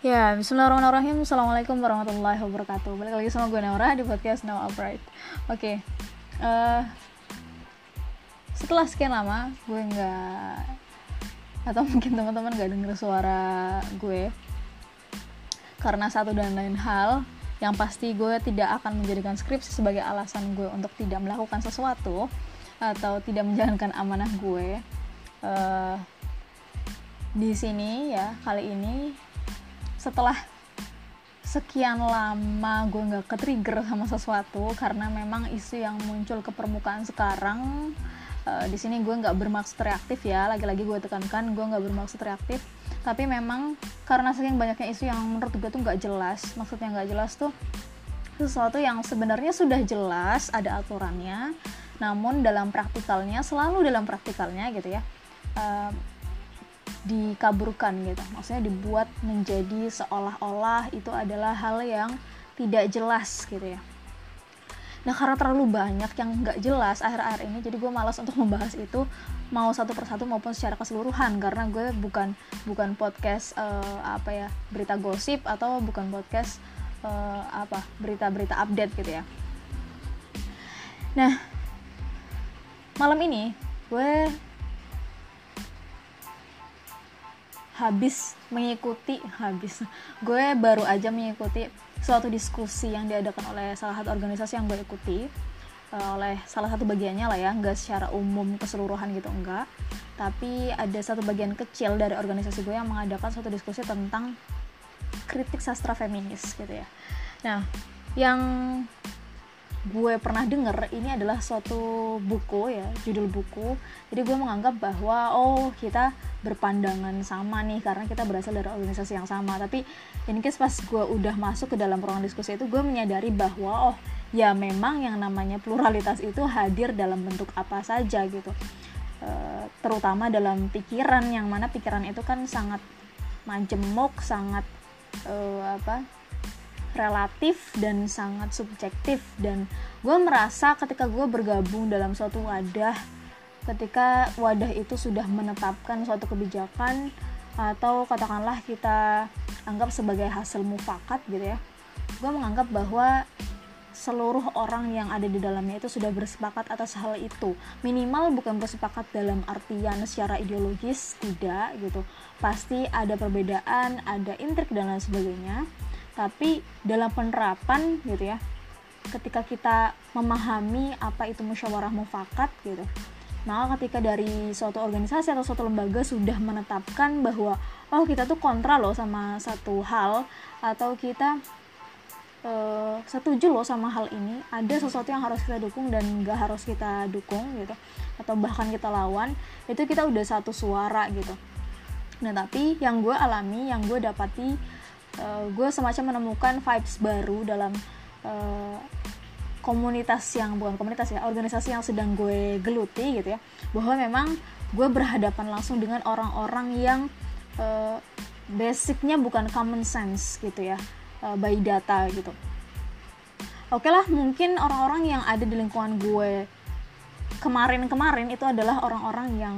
Ya, bismillahirrahmanirrahim Assalamualaikum warahmatullahi wabarakatuh Balik lagi sama gue Naura di podcast Now Upright Oke okay. uh, Setelah sekian lama Gue nggak Atau mungkin teman-teman gak denger suara gue Karena satu dan lain hal Yang pasti gue tidak akan menjadikan skripsi sebagai alasan gue Untuk tidak melakukan sesuatu Atau tidak menjalankan amanah gue uh, Di sini ya, kali ini setelah sekian lama gue nggak ke trigger sama sesuatu karena memang isu yang muncul ke permukaan sekarang uh, di sini gue nggak bermaksud reaktif ya. Lagi-lagi gue tekankan gue nggak bermaksud reaktif. Tapi memang karena saking banyaknya isu yang menurut gue tuh nggak jelas maksudnya nggak jelas tuh sesuatu yang sebenarnya sudah jelas ada aturannya namun dalam praktikalnya selalu dalam praktikalnya gitu ya. Uh, dikaburkan gitu. Maksudnya dibuat menjadi seolah-olah itu adalah hal yang tidak jelas gitu ya. Nah karena terlalu banyak yang nggak jelas akhir-akhir ini jadi gue malas untuk membahas itu mau satu persatu maupun secara keseluruhan karena gue bukan bukan podcast uh, apa ya berita gosip atau bukan podcast uh, apa berita-berita update gitu ya. Nah malam ini gue habis mengikuti habis. Gue baru aja mengikuti suatu diskusi yang diadakan oleh salah satu organisasi yang gue ikuti uh, oleh salah satu bagiannya lah ya nggak secara umum keseluruhan gitu enggak. Tapi ada satu bagian kecil dari organisasi gue yang mengadakan suatu diskusi tentang kritik sastra feminis gitu ya. Nah yang gue pernah denger ini adalah suatu buku ya judul buku. Jadi gue menganggap bahwa oh kita berpandangan sama nih karena kita berasal dari organisasi yang sama. Tapi ini case pas gue udah masuk ke dalam ruang diskusi itu gue menyadari bahwa oh ya memang yang namanya pluralitas itu hadir dalam bentuk apa saja gitu. E, terutama dalam pikiran yang mana pikiran itu kan sangat majemuk sangat e, apa relatif dan sangat subjektif. Dan gue merasa ketika gue bergabung dalam suatu wadah ketika wadah itu sudah menetapkan suatu kebijakan atau katakanlah kita anggap sebagai hasil mufakat gitu ya gue menganggap bahwa seluruh orang yang ada di dalamnya itu sudah bersepakat atas hal itu. Minimal bukan bersepakat dalam artian secara ideologis tidak gitu. Pasti ada perbedaan ada intrik dan lain sebagainya tapi dalam penerapan gitu ya ketika kita memahami apa itu musyawarah mufakat gitu maka ketika dari suatu organisasi atau suatu lembaga sudah menetapkan bahwa oh kita tuh kontra loh sama satu hal atau kita uh, setuju loh sama hal ini ada sesuatu yang harus kita dukung dan gak harus kita dukung gitu atau bahkan kita lawan itu kita udah satu suara gitu. Nah tapi yang gue alami yang gue dapati uh, gue semacam menemukan vibes baru dalam uh, komunitas yang bukan komunitas ya organisasi yang sedang gue geluti gitu ya. Bahwa memang gue berhadapan langsung dengan orang-orang yang uh, basicnya bukan common sense gitu ya uh, by data gitu. Oke okay lah mungkin orang-orang yang ada di lingkungan gue kemarin-kemarin itu adalah orang-orang yang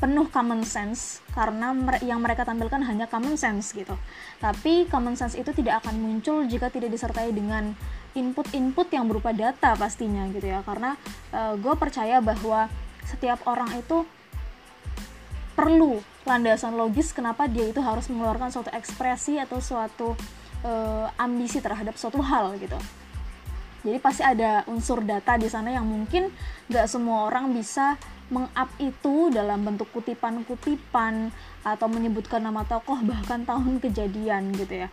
penuh common sense karena yang mereka tampilkan hanya common sense gitu. Tapi common sense itu tidak akan muncul jika tidak disertai dengan input-input yang berupa data pastinya gitu ya. Karena uh, gue percaya bahwa setiap orang itu perlu landasan logis kenapa dia itu harus mengeluarkan suatu ekspresi atau suatu uh, ambisi terhadap suatu hal gitu. Jadi pasti ada unsur data di sana yang mungkin nggak semua orang bisa mengup itu dalam bentuk kutipan-kutipan atau menyebutkan nama tokoh bahkan tahun kejadian gitu ya.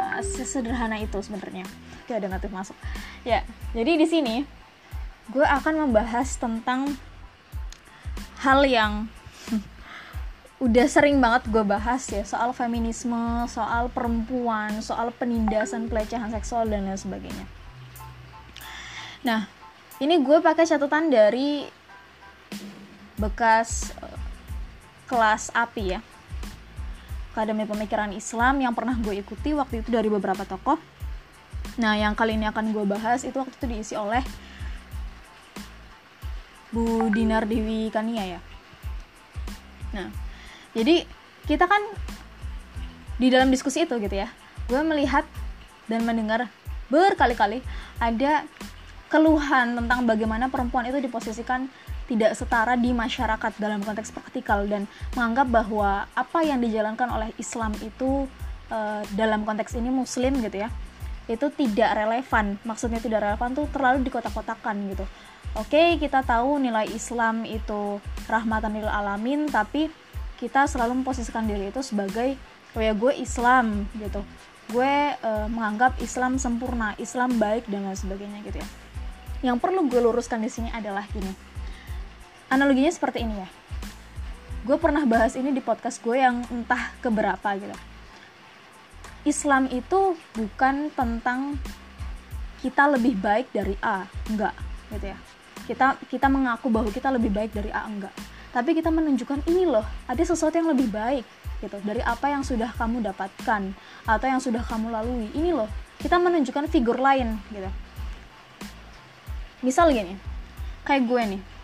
Uh, sesederhana itu sebenarnya. Oke ada notif masuk? Ya jadi di sini gue akan membahas tentang hal yang udah sering banget gue bahas ya. Soal feminisme soal perempuan soal penindasan pelecehan seksual dan lain sebagainya. Nah ini gue pakai catatan dari bekas uh, kelas API ya. Akademi Pemikiran Islam yang pernah gue ikuti waktu itu dari beberapa tokoh. Nah yang kali ini akan gue bahas itu waktu itu diisi oleh Bu Dinar Dewi Kania ya. Nah jadi kita kan di dalam diskusi itu gitu ya gue melihat dan mendengar berkali-kali ada keluhan tentang bagaimana perempuan itu diposisikan tidak setara di masyarakat dalam konteks praktikal dan menganggap bahwa apa yang dijalankan oleh Islam itu uh, dalam konteks ini Muslim gitu ya itu tidak relevan. Maksudnya tidak relevan tuh terlalu dikotak-kotakan gitu. Oke kita tahu nilai Islam itu rahmatan lil alamin tapi kita selalu memposisikan diri itu sebagai oh ya gue Islam gitu. Gue uh, menganggap Islam sempurna Islam baik dan lain sebagainya gitu ya. Yang perlu gue luruskan di sini adalah gini analoginya seperti ini ya. Gue pernah bahas ini di podcast gue yang entah keberapa gitu. Islam itu bukan tentang kita lebih baik dari A enggak gitu ya. Kita kita mengaku bahwa kita lebih baik dari A enggak. Tapi kita menunjukkan ini loh ada sesuatu yang lebih baik gitu. Dari apa yang sudah kamu dapatkan atau yang sudah kamu lalui. Ini loh kita menunjukkan figur lain gitu. Misal gini kayak gue nih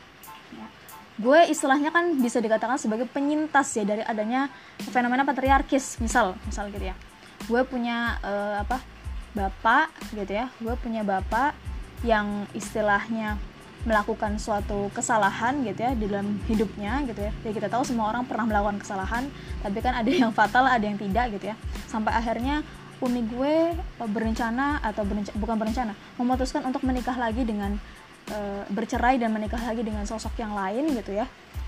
gue istilahnya kan bisa dikatakan sebagai penyintas ya dari adanya fenomena patriarkis misal misal gitu ya gue punya uh, apa bapak gitu ya gue punya bapak yang istilahnya melakukan suatu kesalahan gitu ya di dalam hidupnya gitu ya. Ya kita tahu semua orang pernah melakukan kesalahan, tapi kan ada yang fatal, ada yang tidak gitu ya. Sampai akhirnya umi gue eh, berencana atau berencana, bukan berencana, memutuskan untuk menikah lagi dengan e, bercerai dan menikah lagi dengan sosok yang lain gitu ya.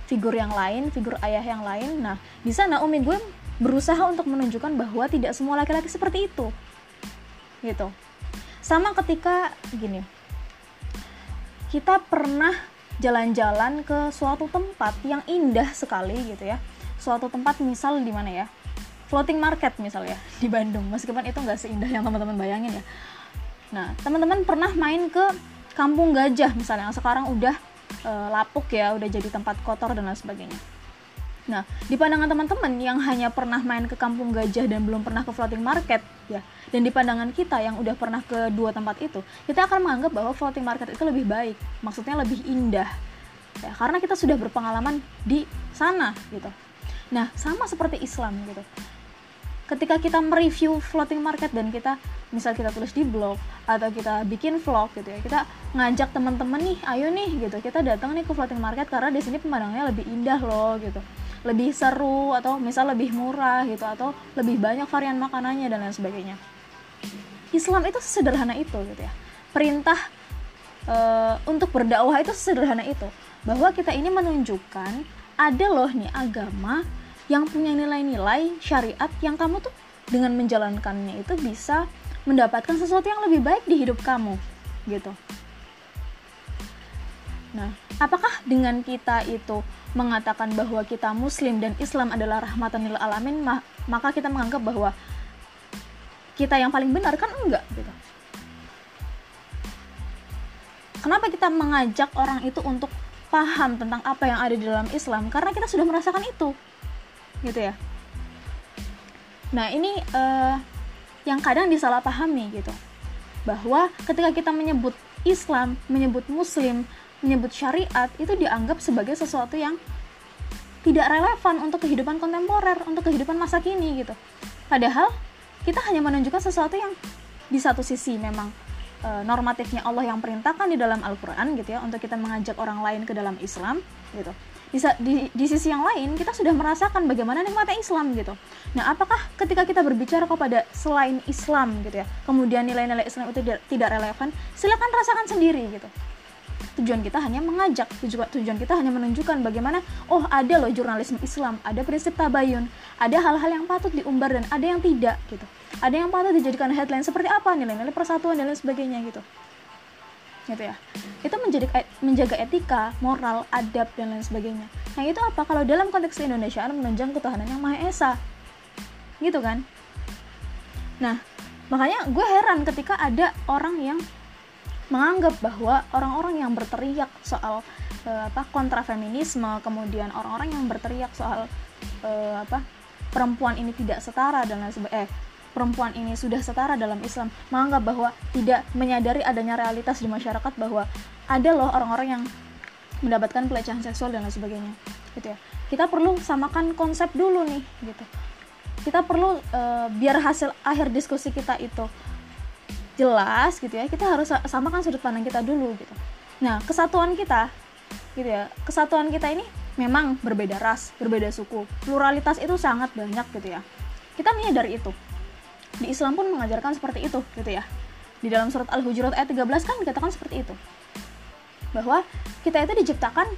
Figur yang lain, figur ayah yang lain. Nah, di sana umi gue berusaha untuk menunjukkan bahwa tidak semua laki-laki seperti itu. Gitu. Sama ketika gini, kita pernah jalan-jalan ke suatu tempat yang indah sekali gitu ya suatu tempat misal di mana ya floating market misalnya di Bandung meskipun itu nggak seindah yang teman-teman bayangin ya nah teman-teman pernah main ke Kampung Gajah misalnya yang sekarang udah e, lapuk ya udah jadi tempat kotor dan lain sebagainya Nah, di pandangan teman-teman yang hanya pernah main ke kampung gajah dan belum pernah ke floating market, ya, dan di pandangan kita yang udah pernah ke dua tempat itu, kita akan menganggap bahwa floating market itu lebih baik, maksudnya lebih indah, ya, karena kita sudah berpengalaman di sana, gitu. Nah, sama seperti Islam, gitu. Ketika kita mereview floating market dan kita, misal kita tulis di blog atau kita bikin vlog, gitu ya, kita ngajak teman-teman nih, ayo nih, gitu, kita datang nih ke floating market karena di sini pemandangannya lebih indah loh, gitu. Lebih seru atau misal lebih murah gitu atau lebih banyak varian makanannya dan lain sebagainya. Islam itu sederhana itu gitu ya. Perintah e, untuk berdakwah itu sederhana itu. Bahwa kita ini menunjukkan ada loh nih agama yang punya nilai-nilai syariat yang kamu tuh dengan menjalankannya itu bisa mendapatkan sesuatu yang lebih baik di hidup kamu gitu Nah, apakah dengan kita itu mengatakan bahwa kita muslim dan Islam adalah rahmatan lil alamin, maka kita menganggap bahwa kita yang paling benar kan enggak gitu. Kenapa kita mengajak orang itu untuk paham tentang apa yang ada di dalam Islam? Karena kita sudah merasakan itu. Gitu ya. Nah, ini uh, yang kadang disalahpahami gitu. Bahwa ketika kita menyebut Islam, menyebut muslim, menyebut syariat itu dianggap sebagai sesuatu yang tidak relevan untuk kehidupan kontemporer, untuk kehidupan masa kini gitu. Padahal kita hanya menunjukkan sesuatu yang di satu sisi memang e, normatifnya Allah yang perintahkan di dalam Al-Qur'an gitu ya untuk kita mengajak orang lain ke dalam Islam gitu. Di, di, di sisi yang lain kita sudah merasakan bagaimana nikmatnya Islam gitu. Nah, apakah ketika kita berbicara kepada selain Islam gitu ya, kemudian nilai-nilai Islam itu tidak, tidak relevan, silakan rasakan sendiri gitu. Tujuan kita hanya mengajak tujuan kita hanya menunjukkan bagaimana oh ada loh jurnalisme Islam ada prinsip tabayun ada hal-hal yang patut diumbar dan ada yang tidak gitu. Ada yang patut dijadikan headline seperti apa nilai-nilai persatuan dan lain sebagainya gitu gitu ya. Itu menjadi menjaga etika moral adab dan lain sebagainya. Nah itu apa? Kalau dalam konteks Indonesia menunjang ketuhanan yang maha esa. Gitu kan? Nah makanya gue heran ketika ada orang yang menganggap bahwa orang-orang yang berteriak soal uh, apa kontra feminisme kemudian orang-orang yang berteriak soal uh, apa perempuan ini tidak setara dan lain sebagainya eh perempuan ini sudah setara dalam Islam menganggap bahwa tidak menyadari adanya realitas di masyarakat bahwa ada loh orang-orang yang mendapatkan pelecehan seksual dan lain sebagainya gitu ya. Kita perlu samakan konsep dulu nih gitu. Kita perlu uh, biar hasil akhir diskusi kita itu jelas gitu ya kita harus samakan sudut pandang kita dulu gitu. Nah kesatuan kita gitu ya kesatuan kita ini memang berbeda ras berbeda suku. Pluralitas itu sangat banyak gitu ya. Kita menyadari itu di Islam pun mengajarkan seperti itu gitu ya. Di dalam surat Al-Hujurat ayat 13 kan dikatakan seperti itu. Bahwa kita itu diciptakan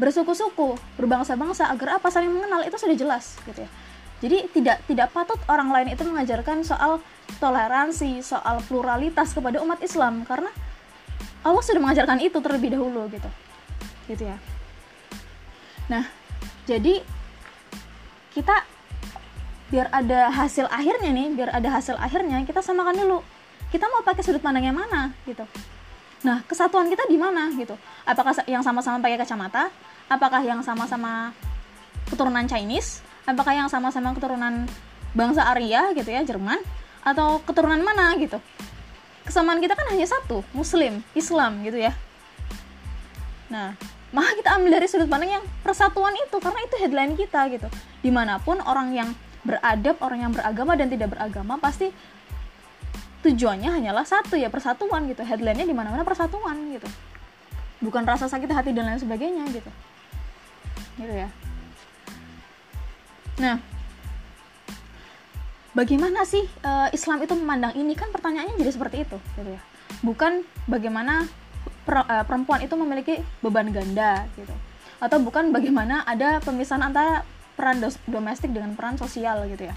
bersuku-suku berbangsa-bangsa agar apa? Saling mengenal itu sudah jelas gitu ya. Jadi tidak tidak patut orang lain itu mengajarkan soal toleransi soal pluralitas kepada umat Islam karena Allah sudah mengajarkan itu terlebih dahulu gitu. Gitu ya. Nah jadi kita biar ada hasil akhirnya nih biar ada hasil akhirnya kita samakan dulu. Kita mau pakai sudut pandang yang mana gitu. Nah kesatuan kita di mana gitu. Apakah yang sama-sama pakai kacamata? Apakah yang sama-sama keturunan Chinese? Apakah yang sama-sama keturunan bangsa Arya gitu ya Jerman? Atau keturunan mana gitu. Kesamaan kita kan hanya satu Muslim Islam gitu ya. Nah maka kita ambil dari sudut pandang yang persatuan itu karena itu headline kita gitu. Di mana pun orang yang beradab orang yang beragama dan tidak beragama pasti tujuannya hanyalah satu ya persatuan gitu. Headline-nya di mana-mana persatuan gitu. Bukan rasa sakit hati dan lain sebagainya gitu. Gitu ya. Nah bagaimana sih uh, Islam itu memandang ini? Kan pertanyaannya jadi seperti itu gitu ya. Bukan bagaimana per, uh, perempuan itu memiliki beban ganda gitu. Atau bukan bagaimana ada pemisahan antara peran domestik dengan peran sosial gitu ya.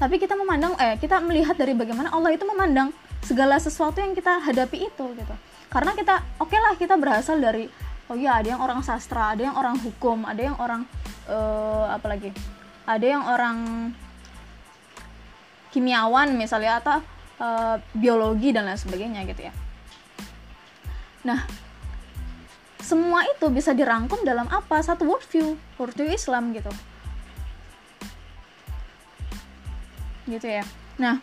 Tapi kita memandang eh kita melihat dari bagaimana Allah itu memandang segala sesuatu yang kita hadapi itu gitu. Karena kita oke okay lah kita berasal dari oh iya ada yang orang sastra ada yang orang hukum ada yang orang uh, apa lagi? Ada yang orang kimiawan misalnya atau uh, biologi dan lain sebagainya gitu ya. Nah semua itu bisa dirangkum dalam apa? Satu worldview worldview Islam gitu. Gitu ya. Nah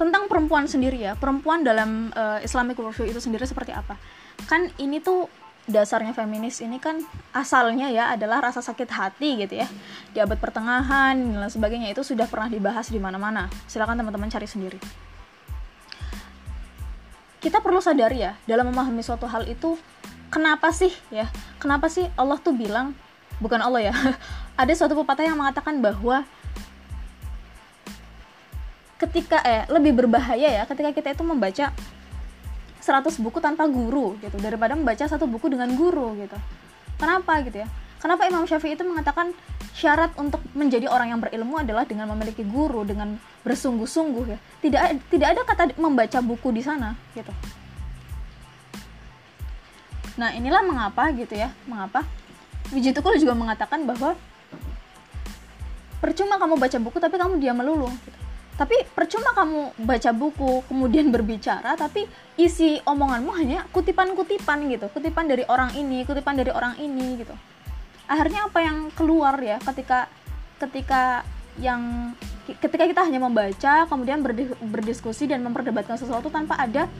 tentang perempuan sendiri ya. Perempuan dalam uh, Islamic worldview itu sendiri seperti apa? Kan ini tuh dasarnya feminis ini kan asalnya ya adalah rasa sakit hati gitu ya. Di abad pertengahan dan sebagainya itu sudah pernah dibahas di mana-mana. Silakan teman-teman cari sendiri kita perlu sadari ya dalam memahami suatu hal itu kenapa sih ya kenapa sih Allah tuh bilang bukan Allah ya ada suatu pepatah yang mengatakan bahwa ketika eh lebih berbahaya ya ketika kita itu membaca 100 buku tanpa guru gitu daripada membaca satu buku dengan guru gitu. Kenapa gitu ya? Kenapa Imam Syafi'i itu mengatakan syarat untuk menjadi orang yang berilmu adalah dengan memiliki guru, dengan bersungguh-sungguh ya. Tidak tidak ada kata membaca buku di sana gitu. Nah, inilah mengapa gitu ya, mengapa Wijitukul juga mengatakan bahwa percuma kamu baca buku tapi kamu diam melulu gitu tapi percuma kamu baca buku kemudian berbicara tapi isi omonganmu hanya kutipan-kutipan gitu kutipan dari orang ini kutipan dari orang ini gitu akhirnya apa yang keluar ya ketika ketika yang ketika kita hanya membaca kemudian berdiskusi dan memperdebatkan sesuatu tanpa ada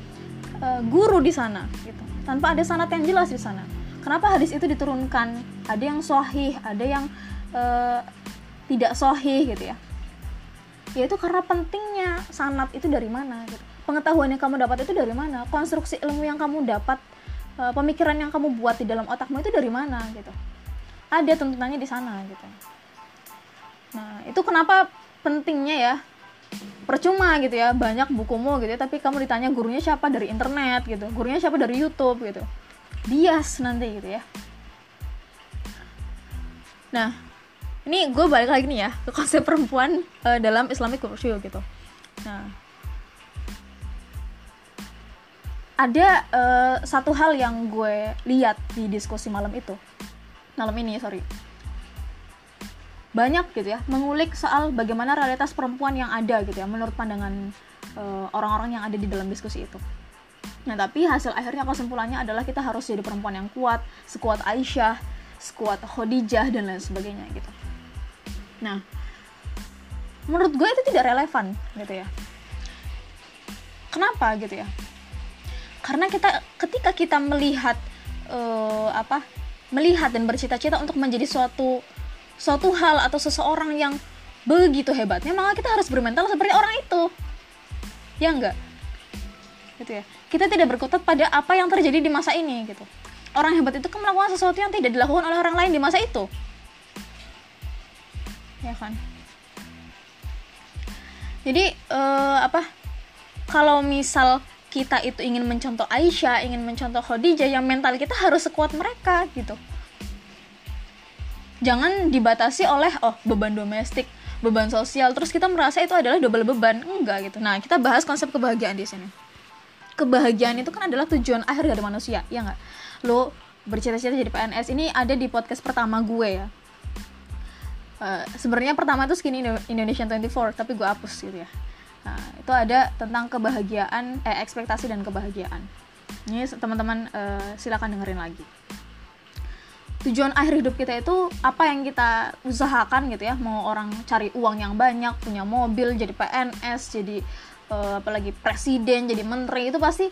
uh, guru di sana gitu. Tanpa ada sanat yang jelas di sana. Kenapa hadis itu diturunkan? Ada yang sahih ada yang uh, tidak sahih gitu ya. Yaitu karena pentingnya sanat itu dari mana gitu. Pengetahuan yang kamu dapat itu dari mana? Konstruksi ilmu yang kamu dapat e, pemikiran yang kamu buat di dalam otakmu itu dari mana gitu ada tuntutannya di sana gitu. Nah itu kenapa pentingnya ya? Percuma gitu ya. Banyak bukumu gitu ya. Tapi kamu ditanya gurunya siapa dari internet gitu. Gurunya siapa dari YouTube gitu. Bias nanti gitu ya. Nah ini gue balik lagi nih ya ke konsep perempuan uh, dalam Islamic worldview gitu. Nah ada uh, satu hal yang gue lihat di diskusi malam itu malam ini sorry banyak gitu ya mengulik soal bagaimana realitas perempuan yang ada gitu ya menurut pandangan eh, orang-orang uh, yang ada di dalam diskusi itu nah tapi hasil akhirnya kesimpulannya adalah kita harus jadi perempuan yang kuat sekuat Aisyah sekuat Khadijah dan lain sebagainya gitu Nah, menurut gue itu tidak relevan gitu ya. Kenapa gitu ya? Karena kita ketika kita melihat uh, apa? Melihat dan bercita-cita untuk menjadi suatu suatu hal atau seseorang yang begitu hebatnya maka kita harus bermental seperti orang itu. Ya enggak? Gitu ya. Kita tidak berkutat pada apa yang terjadi di masa ini gitu. Orang hebat itu kan melakukan sesuatu yang tidak dilakukan oleh orang lain di masa itu. Ya kan? Jadi uh, apa? Kalau misal kita itu ingin mencontoh Aisyah ingin mencontoh Khadijah yang mental kita harus sekuat mereka gitu. Jangan dibatasi oleh oh beban domestik beban sosial terus kita merasa itu adalah double beban. Enggak gitu. Nah kita bahas konsep kebahagiaan di sini. Kebahagiaan itu kan adalah tujuan akhir dari manusia ya enggak? Lo bercita-cita jadi PNS ini ada di podcast pertama gue ya. Uh, sebenarnya pertama itu skinny Indonesian 24 tapi gue hapus gitu ya nah itu ada tentang kebahagiaan eh ekspektasi dan kebahagiaan. Ini teman-teman uh, silakan dengerin lagi. Tujuan akhir hidup kita itu apa yang kita usahakan gitu ya. Mau orang cari uang yang banyak punya mobil jadi PNS jadi uh, apalagi presiden jadi menteri itu pasti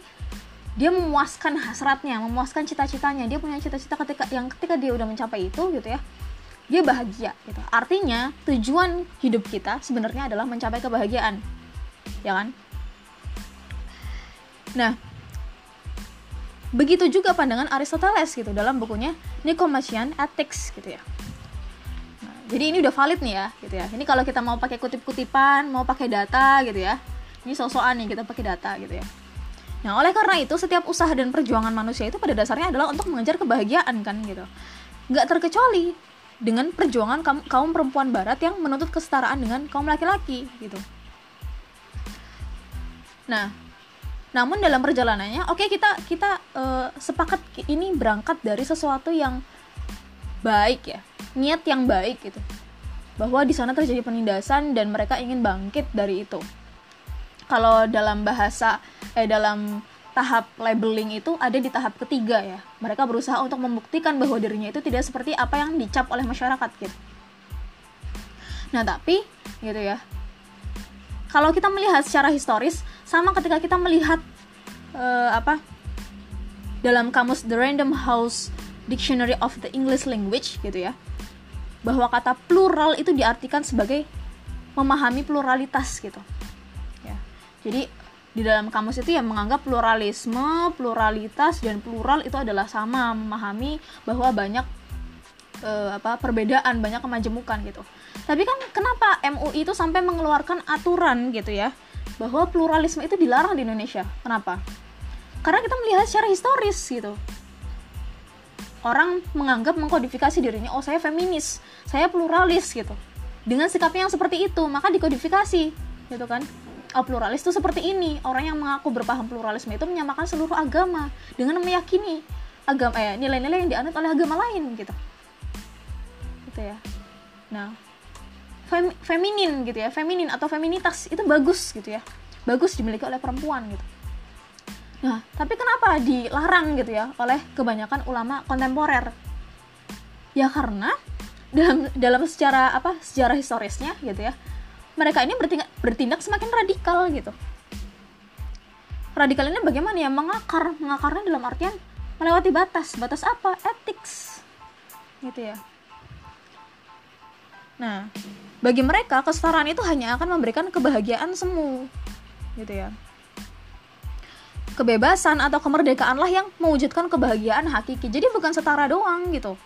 dia memuaskan hasratnya memuaskan cita-citanya. Dia punya cita-cita ketika yang ketika dia udah mencapai itu gitu ya dia bahagia gitu. Artinya tujuan hidup kita sebenarnya adalah mencapai kebahagiaan ya kan? Nah begitu juga pandangan Aristoteles gitu dalam bukunya Nicomachean Ethics gitu ya. Nah, jadi ini udah valid nih ya gitu ya. Ini kalau kita mau pakai kutip-kutipan mau pakai data gitu ya. Ini sosokan nih kita pakai data gitu ya. Nah oleh karena itu setiap usaha dan perjuangan manusia itu pada dasarnya adalah untuk mengejar kebahagiaan kan gitu. Nggak terkecuali dengan perjuangan kaum, kaum perempuan barat yang menuntut kesetaraan dengan kaum laki-laki gitu. Nah, namun dalam perjalanannya, oke okay, kita kita uh, sepakat ini berangkat dari sesuatu yang baik ya, niat yang baik gitu, bahwa di sana terjadi penindasan dan mereka ingin bangkit dari itu. Kalau dalam bahasa eh dalam tahap labeling itu ada di tahap ketiga ya. Mereka berusaha untuk membuktikan bahwa dirinya itu tidak seperti apa yang dicap oleh masyarakat gitu. Nah, tapi gitu ya. Kalau kita melihat secara historis sama ketika kita melihat uh, apa dalam kamus The Random House Dictionary of the English Language gitu ya. Bahwa kata plural itu diartikan sebagai memahami pluralitas gitu. Ya. Jadi di dalam kamus itu yang menganggap pluralisme, pluralitas dan plural itu adalah sama, memahami bahwa banyak e, apa perbedaan, banyak kemajemukan gitu. Tapi kan kenapa MUI itu sampai mengeluarkan aturan gitu ya bahwa pluralisme itu dilarang di Indonesia? Kenapa? Karena kita melihat secara historis gitu. Orang menganggap mengkodifikasi dirinya, oh saya feminis, saya pluralis gitu. Dengan sikapnya yang seperti itu, maka dikodifikasi gitu kan oh, pluralis itu seperti ini orang yang mengaku berpaham pluralisme itu menyamakan seluruh agama dengan meyakini agama eh nilai-nilai yang dianut oleh agama lain gitu gitu ya nah fem, feminin gitu ya feminin atau feminitas itu bagus gitu ya. Bagus dimiliki oleh perempuan gitu. Nah tapi kenapa dilarang gitu ya oleh kebanyakan ulama kontemporer? Ya karena dalam dalam secara apa sejarah historisnya gitu ya mereka ini bertindak, bertindak semakin radikal gitu. Radikal ini bagaimana ya? Mengakar mengakarnya dalam artian melewati batas. Batas apa? Ethics. Gitu ya. Nah bagi mereka kesetaraan itu hanya akan memberikan kebahagiaan semu gitu ya. Kebebasan atau kemerdekaan lah yang mewujudkan kebahagiaan hakiki. Jadi bukan setara doang gitu.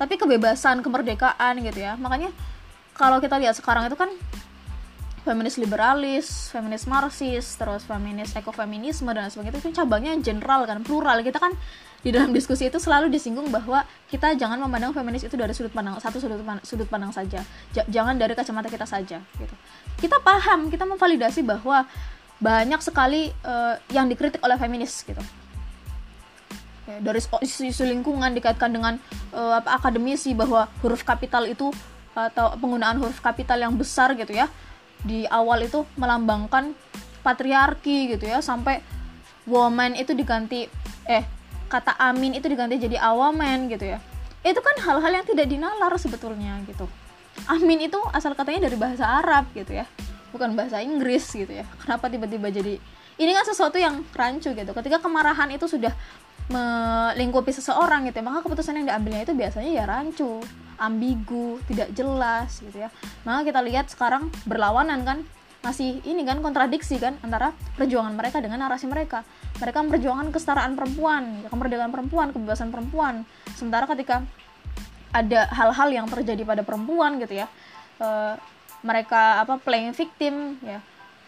Tapi kebebasan kemerdekaan gitu ya. Makanya kalau kita lihat sekarang itu kan feminis liberalis, feminis marxis, terus feminis ekofeminisme dan sebagainya itu cabangnya general kan, plural. Kita kan di dalam diskusi itu selalu disinggung bahwa kita jangan memandang feminis itu dari sudut pandang satu sudut pandang, sudut pandang saja. J jangan dari kacamata kita saja gitu. Kita paham, kita memvalidasi bahwa banyak sekali uh, yang dikritik oleh feminis gitu. Ya, dari isu-isu lingkungan dikaitkan dengan uh, apa akademisi bahwa huruf kapital itu atau penggunaan huruf kapital yang besar gitu ya di awal itu melambangkan patriarki gitu ya sampai woman itu diganti eh kata amin itu diganti jadi awamen gitu ya. Itu kan hal-hal yang tidak dinalar sebetulnya gitu. Amin itu asal katanya dari bahasa Arab gitu ya bukan bahasa Inggris gitu ya. Kenapa tiba-tiba jadi ini kan sesuatu yang rancu gitu. Ketika kemarahan itu sudah melingkupi seseorang gitu ya, maka keputusan yang diambilnya itu biasanya ya rancu ambigu tidak jelas gitu ya. Maka kita lihat sekarang berlawanan kan. Masih ini kan kontradiksi kan antara perjuangan mereka dengan narasi mereka. Mereka memperjuangkan kesetaraan perempuan kemerdekaan perempuan kebebasan perempuan. Sementara ketika ada hal-hal yang terjadi pada perempuan gitu ya uh, mereka apa playing victim ya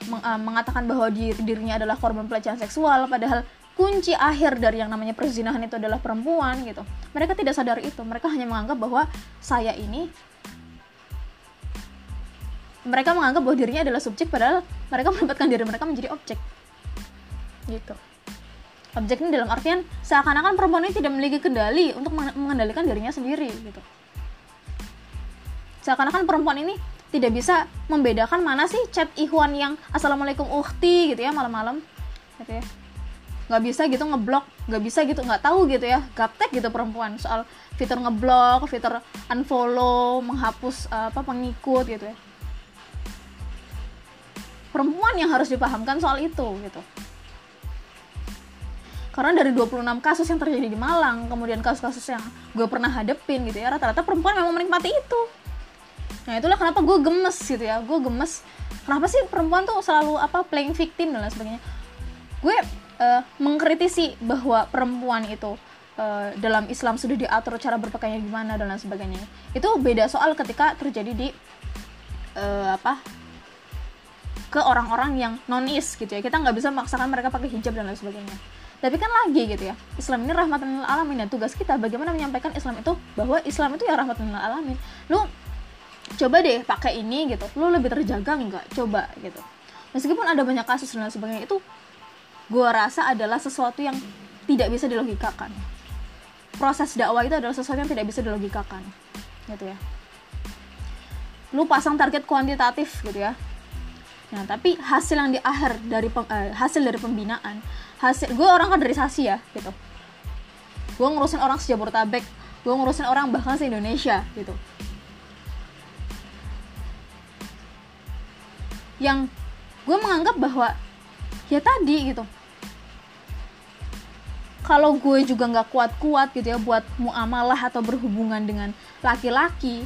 uh, mengatakan bahwa dir, dirinya adalah korban pelecehan seksual padahal kunci akhir dari yang namanya perzinahan itu adalah perempuan gitu. Mereka tidak sadar itu. Mereka hanya menganggap bahwa saya ini mereka menganggap bahwa dirinya adalah subjek padahal mereka menempatkan diri mereka menjadi objek gitu. Objek ini dalam artian seakan-akan perempuan ini tidak memiliki kendali untuk mengendalikan dirinya sendiri gitu. Seakan-akan perempuan ini tidak bisa membedakan mana sih chat Ikhwan yang assalamualaikum uhti gitu ya malam-malam gitu ya nggak bisa gitu ngeblok nggak bisa gitu nggak tahu gitu ya gaptek gitu perempuan. Soal fitur ngeblok fitur unfollow menghapus apa pengikut gitu ya. Perempuan yang harus dipahamkan soal itu gitu. Karena dari 26 kasus yang terjadi di Malang kemudian kasus-kasus yang gue pernah hadepin gitu ya rata-rata perempuan memang menikmati itu. Nah itulah kenapa gue gemes gitu ya gue gemes. Kenapa sih perempuan tuh selalu apa playing victim dan lain sebagainya? Gue uh, mengkritisi bahwa perempuan itu uh, dalam Islam sudah diatur cara berpakaiannya gimana dan lain sebagainya. Itu beda soal ketika terjadi di uh, apa ke orang-orang yang nonis gitu ya. Kita nggak bisa memaksakan mereka pakai hijab dan lain sebagainya. Tapi kan lagi gitu ya Islam ini rahmatan lil alamin dan tugas kita bagaimana menyampaikan Islam itu bahwa Islam itu ya rahmatan lil alamin. Lu coba deh pakai ini gitu lu lebih terjaga nggak? Coba gitu. Meskipun ada banyak kasus dan lain sebagainya itu gue rasa adalah sesuatu yang tidak bisa dilogikakan proses dakwah itu adalah sesuatu yang tidak bisa dilogikakan gitu ya lu pasang target kuantitatif gitu ya Nah, tapi hasil yang di akhir dari uh, hasil dari pembinaan, hasil gue orang kaderisasi ya, gitu. Gue ngurusin orang sejabodetabek, gue ngurusin orang bahkan se Indonesia, gitu. Yang gue menganggap bahwa ya tadi gitu. Kalau gue juga nggak kuat-kuat gitu ya buat muamalah atau berhubungan dengan laki-laki,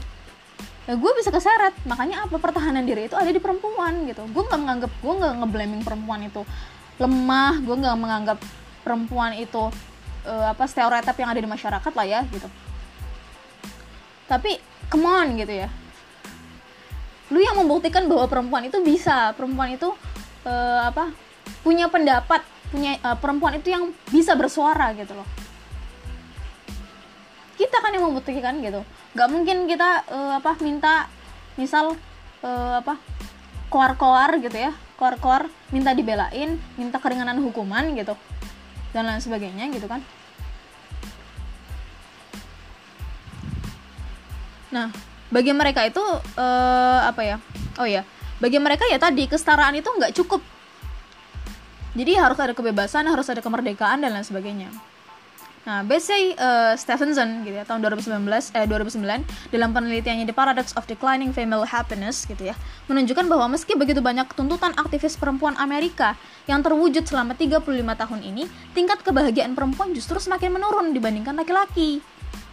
ya gue bisa keseret. Makanya apa? Pertahanan diri itu ada di perempuan gitu. Gue nggak menganggap gue nggak ngeblaming perempuan itu lemah gue nggak menganggap perempuan itu uh, apa stereotip yang ada di masyarakat lah ya gitu. Tapi come on gitu ya. Lu yang membuktikan bahwa perempuan itu bisa. Perempuan itu uh, apa punya pendapat punya uh, perempuan itu yang bisa bersuara gitu loh. Kita kan yang membuktikan gitu. Nggak mungkin kita uh, apa minta misal uh, apa koar-koar gitu ya. Koar-koar minta dibelain minta keringanan hukuman gitu. Dan lain sebagainya gitu kan. Nah bagi mereka itu uh, apa ya? Oh ya bagi mereka ya tadi kesetaraan itu nggak cukup jadi harus ada kebebasan harus ada kemerdekaan dan lain sebagainya Nah, B.C. Uh, Stephenson gitu ya tahun 2019 eh 2009 dalam penelitiannya The Paradox of Declining Female Happiness gitu ya, menunjukkan bahwa meski begitu banyak tuntutan aktivis perempuan Amerika yang terwujud selama 35 tahun ini, tingkat kebahagiaan perempuan justru semakin menurun dibandingkan laki-laki.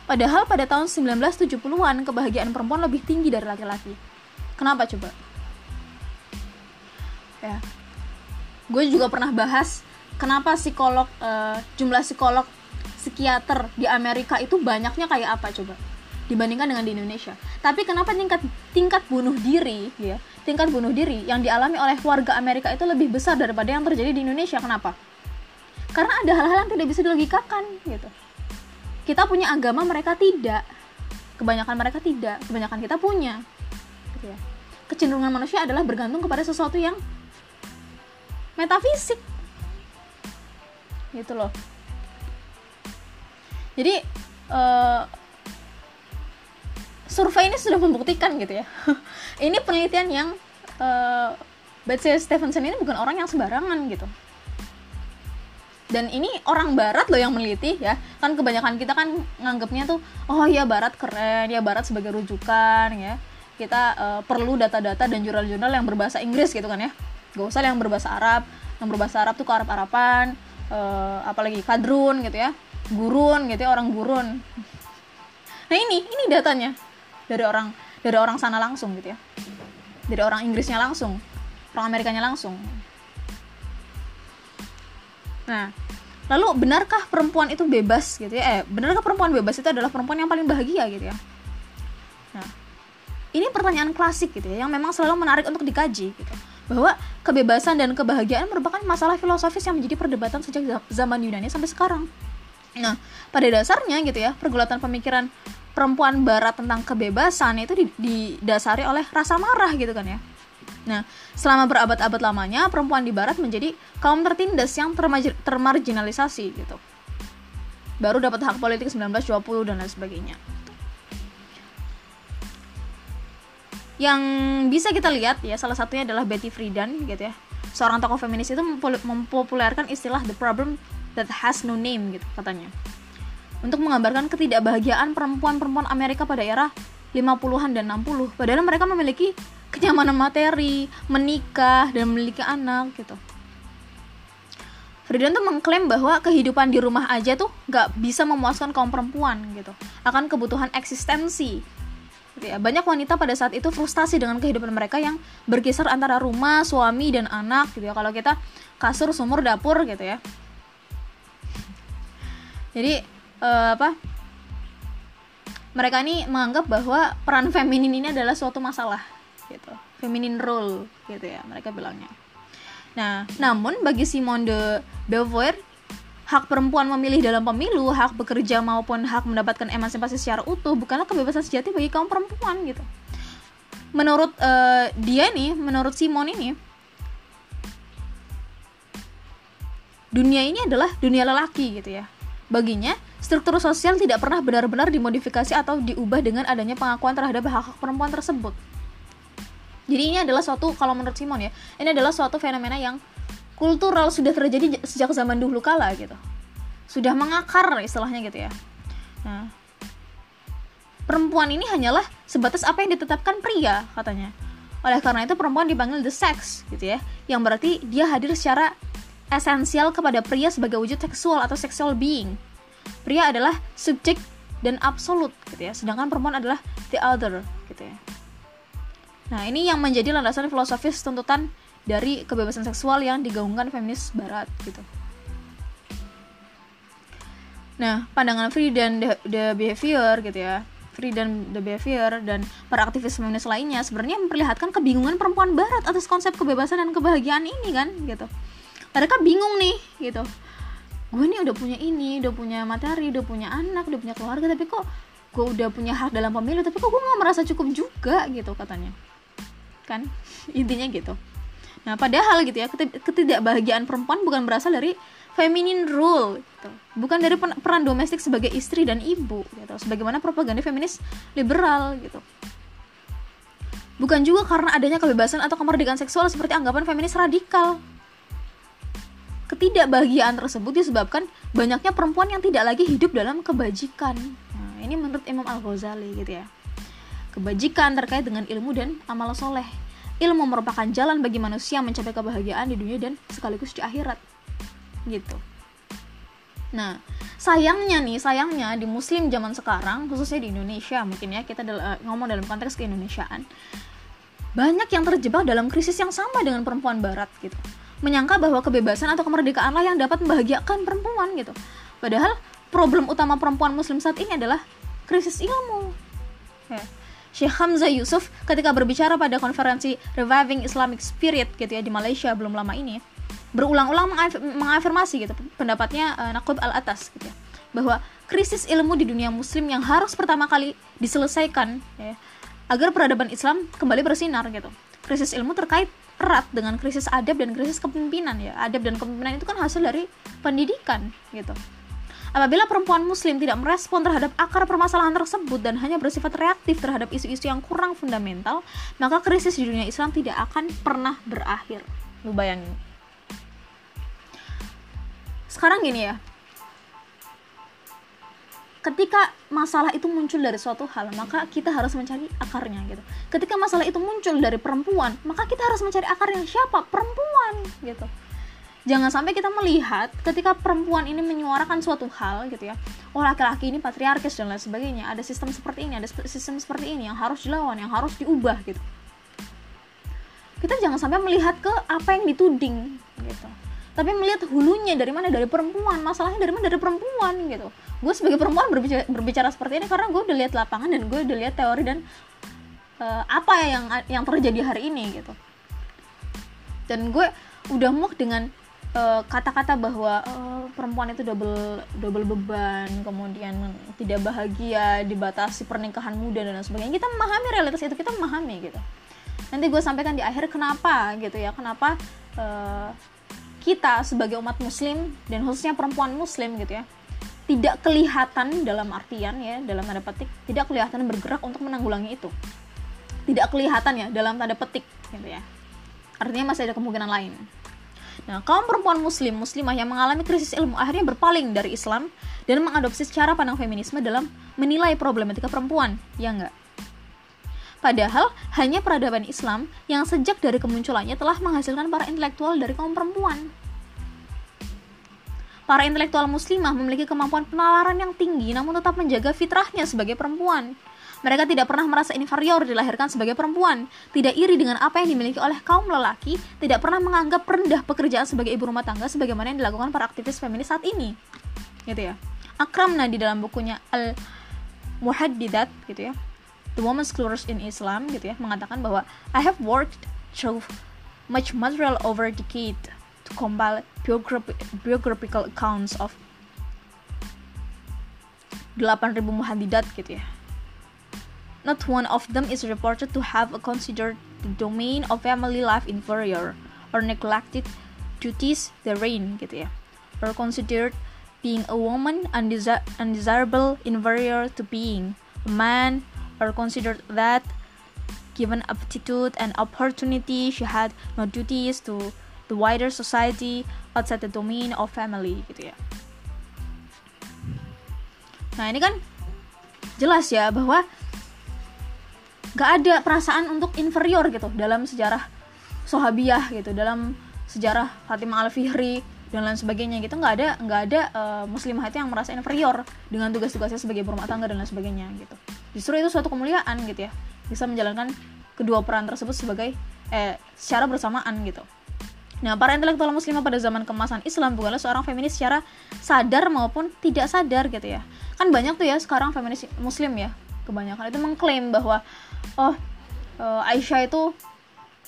Padahal pada tahun 1970-an kebahagiaan perempuan lebih tinggi dari laki-laki. Kenapa coba? Ya. Gue juga pernah bahas kenapa psikolog uh, jumlah psikolog psikiater di Amerika itu banyaknya kayak apa coba dibandingkan dengan di Indonesia. Tapi kenapa tingkat tingkat bunuh diri ya, tingkat bunuh diri yang dialami oleh warga Amerika itu lebih besar daripada yang terjadi di Indonesia? Kenapa? Karena ada hal-hal yang tidak bisa dilogikakan gitu. Kita punya agama, mereka tidak. Kebanyakan mereka tidak, kebanyakan kita punya. Gitu ya. Kecenderungan manusia adalah bergantung kepada sesuatu yang metafisik. Gitu loh. Jadi uh, survei ini sudah membuktikan gitu ya. Ini penelitian yang uh, Betsy Stevenson ini bukan orang yang sembarangan gitu. Dan ini orang barat loh yang meneliti ya. Kan kebanyakan kita kan nganggapnya tuh oh ya barat keren ya barat sebagai rujukan ya. Kita uh, perlu data-data dan jurnal-jurnal yang berbahasa Inggris gitu kan ya gak usah yang berbahasa Arab. Yang berbahasa Arab tuh ke Arab-Arapan uh, apalagi kadrun gitu ya. Gurun gitu ya orang gurun. Nah ini ini datanya. Dari orang dari orang sana langsung gitu ya. Dari orang Inggrisnya langsung. Orang Amerikanya langsung. Nah lalu benarkah perempuan itu bebas gitu ya? Eh benarkah perempuan bebas itu adalah perempuan yang paling bahagia gitu ya? Nah ini pertanyaan klasik gitu ya yang memang selalu menarik untuk dikaji gitu bahwa kebebasan dan kebahagiaan merupakan masalah filosofis yang menjadi perdebatan sejak zaman Yunani sampai sekarang nah pada dasarnya gitu ya pergulatan pemikiran perempuan barat tentang kebebasan itu didasari oleh rasa marah gitu kan ya Nah, selama berabad-abad lamanya, perempuan di barat menjadi kaum tertindas yang termarginalisasi gitu. Baru dapat hak politik 1920 dan lain sebagainya. Yang bisa kita lihat ya salah satunya adalah Betty Friedan gitu ya. Seorang tokoh feminis itu mempopulerkan istilah the problem that has no name gitu katanya. Untuk menggambarkan ketidakbahagiaan perempuan-perempuan Amerika pada era 50-an dan 60. Padahal mereka memiliki kenyamanan materi, menikah dan memiliki anak gitu. Friedan tuh mengklaim bahwa kehidupan di rumah aja tuh nggak bisa memuaskan kaum perempuan gitu, akan kebutuhan eksistensi. Ya. Banyak wanita pada saat itu frustasi dengan kehidupan mereka yang berkisar antara rumah, suami dan anak gitu ya. Kalau kita kasur, sumur, dapur gitu ya. Jadi uh, apa? Mereka ini menganggap bahwa peran feminin ini adalah suatu masalah gitu feminine role gitu ya mereka bilangnya nah namun bagi Simone de Beauvoir hak perempuan memilih dalam pemilu hak bekerja maupun hak mendapatkan emansipasi secara utuh bukanlah kebebasan sejati bagi kaum perempuan gitu. Menurut uh, dia nih menurut Simone ini dunia ini adalah dunia lelaki gitu ya. Baginya struktur sosial tidak pernah benar-benar dimodifikasi atau diubah dengan adanya pengakuan terhadap hak-hak perempuan tersebut. Jadi ini adalah suatu kalau menurut Simon ya ini adalah suatu fenomena yang kultural sudah terjadi sejak zaman dulu kala gitu. Sudah mengakar istilahnya gitu ya. Nah perempuan ini hanyalah sebatas apa yang ditetapkan pria katanya. Oleh karena itu perempuan dipanggil the sex gitu ya. Yang berarti dia hadir secara esensial kepada pria sebagai wujud seksual atau sexual being. Pria adalah subjek dan absolut gitu ya. Sedangkan perempuan adalah the other gitu ya. Nah, ini yang menjadi landasan filosofis tuntutan dari kebebasan seksual yang digaungkan feminis barat gitu. Nah, pandangan Free dan the, the Behavior gitu ya. Free dan the Behavior dan para aktivis feminis lainnya sebenarnya memperlihatkan kebingungan perempuan barat atas konsep kebebasan dan kebahagiaan ini kan gitu. Mereka bingung nih gitu. Gue nih udah punya ini, udah punya materi, udah punya anak, udah punya keluarga, tapi kok gue udah punya hak dalam pemilu, tapi kok gue nggak merasa cukup juga gitu katanya kan intinya gitu nah padahal gitu ya ketidakbahagiaan perempuan bukan berasal dari feminine rule gitu. bukan dari peran domestik sebagai istri dan ibu gitu. Sebagaimana propaganda feminis liberal gitu. Bukan juga karena adanya kebebasan atau kemerdekaan seksual seperti anggapan feminis radikal. Ketidakbahagiaan tersebut disebabkan banyaknya perempuan yang tidak lagi hidup dalam kebajikan. Nah, ini menurut Imam Al Ghazali gitu ya. Kebajikan terkait dengan ilmu dan amal soleh. Ilmu merupakan jalan bagi manusia mencapai kebahagiaan di dunia dan sekaligus di akhirat. Gitu. Nah, sayangnya nih, sayangnya di muslim zaman sekarang, khususnya di Indonesia mungkin ya, kita dal- ngomong dalam konteks keindonesiaan, banyak yang terjebak dalam krisis yang sama dengan perempuan barat gitu. Menyangka bahwa kebebasan atau kemerdekaan lah yang dapat membahagiakan perempuan gitu. Padahal problem utama perempuan muslim saat ini adalah krisis ilmu. Ya Syekh Hamzah Yusuf ketika berbicara pada konferensi Reviving Islamic Spirit gitu ya di Malaysia belum lama ini berulang-ulang mengafirmasi gitu pendapatnya uh, Naqib Al-Atas gitu ya bahwa krisis ilmu di dunia muslim yang harus pertama kali diselesaikan ya, agar peradaban Islam kembali bersinar gitu. Krisis ilmu terkait erat dengan krisis adab dan krisis kepemimpinan ya. Adab dan kepemimpinan itu kan hasil dari pendidikan gitu. Apabila perempuan muslim tidak merespon terhadap akar permasalahan tersebut dan hanya bersifat reaktif terhadap isu-isu yang kurang fundamental, maka krisis di dunia Islam tidak akan pernah berakhir. Lu bayangin. Sekarang gini ya, ketika masalah itu muncul dari suatu hal, maka kita harus mencari akarnya gitu. Ketika masalah itu muncul dari perempuan, maka kita harus mencari akarnya siapa? Perempuan gitu. Jangan sampai kita melihat ketika perempuan ini menyuarakan suatu hal gitu ya. Oh laki-laki ini patriarkis dan lain sebagainya. Ada sistem seperti ini ada sistem seperti ini yang harus dilawan yang harus diubah gitu. Kita jangan sampai melihat ke apa yang dituding gitu. Tapi melihat hulunya dari mana? Dari perempuan. Masalahnya dari mana? Dari perempuan gitu. Gue sebagai perempuan berbicara, berbicara seperti ini karena gue udah lihat lapangan dan gue udah lihat teori dan uh, apa yang yang terjadi hari ini gitu. Dan gue udah muak dengan kata-kata uh, bahwa uh, perempuan itu double double beban kemudian tidak bahagia dibatasi pernikahan muda dan lain sebagainya. Kita memahami realitas itu kita memahami gitu. Nanti gue sampaikan di akhir kenapa gitu ya. Kenapa uh, kita sebagai umat muslim dan khususnya perempuan muslim gitu ya tidak kelihatan dalam artian ya dalam tanda petik tidak kelihatan bergerak untuk menanggulangi itu. Tidak kelihatan ya dalam tanda petik gitu ya. Artinya masih ada kemungkinan lain Nah, kaum perempuan muslim, muslimah yang mengalami krisis ilmu akhirnya berpaling dari Islam dan mengadopsi secara pandang feminisme dalam menilai problematika perempuan, ya enggak? Padahal hanya peradaban Islam yang sejak dari kemunculannya telah menghasilkan para intelektual dari kaum perempuan. Para intelektual muslimah memiliki kemampuan penalaran yang tinggi namun tetap menjaga fitrahnya sebagai perempuan. Mereka tidak pernah merasa inferior dilahirkan sebagai perempuan, tidak iri dengan apa yang dimiliki oleh kaum lelaki, tidak pernah menganggap rendah pekerjaan sebagai ibu rumah tangga sebagaimana yang dilakukan para aktivis feminis saat ini. Gitu ya. Akramna di dalam bukunya Al Muhaddidat gitu ya. The Woman's Scholars in Islam gitu ya mengatakan bahwa I have worked through much material over decade to compile biographical accounts of 8000 muhadidat gitu ya Not one of them is reported to have considered the domain of family life inferior or neglected duties therein gitu ya. Or considered being a woman undesir undesirable inferior to being a man or considered that given aptitude and opportunity she had no duties to the wider society outside the domain of family gitu ya. Nah ini kan jelas ya bahwa gak ada perasaan untuk inferior gitu dalam sejarah Sohabiah gitu dalam sejarah Fatimah Al Fihri dan lain sebagainya gitu. Nggak ada nggak ada uh, muslimah itu yang merasa inferior dengan tugas-tugasnya sebagai berumah tangga dan lain sebagainya gitu. Justru itu suatu kemuliaan gitu ya bisa menjalankan kedua peran tersebut sebagai eh secara bersamaan gitu. Nah, para intelektual muslimah pada zaman kemasan Islam bukanlah seorang feminis secara sadar maupun tidak sadar gitu ya. Kan banyak tuh ya sekarang feminis muslim ya, kebanyakan itu mengklaim bahwa oh uh, Aisyah itu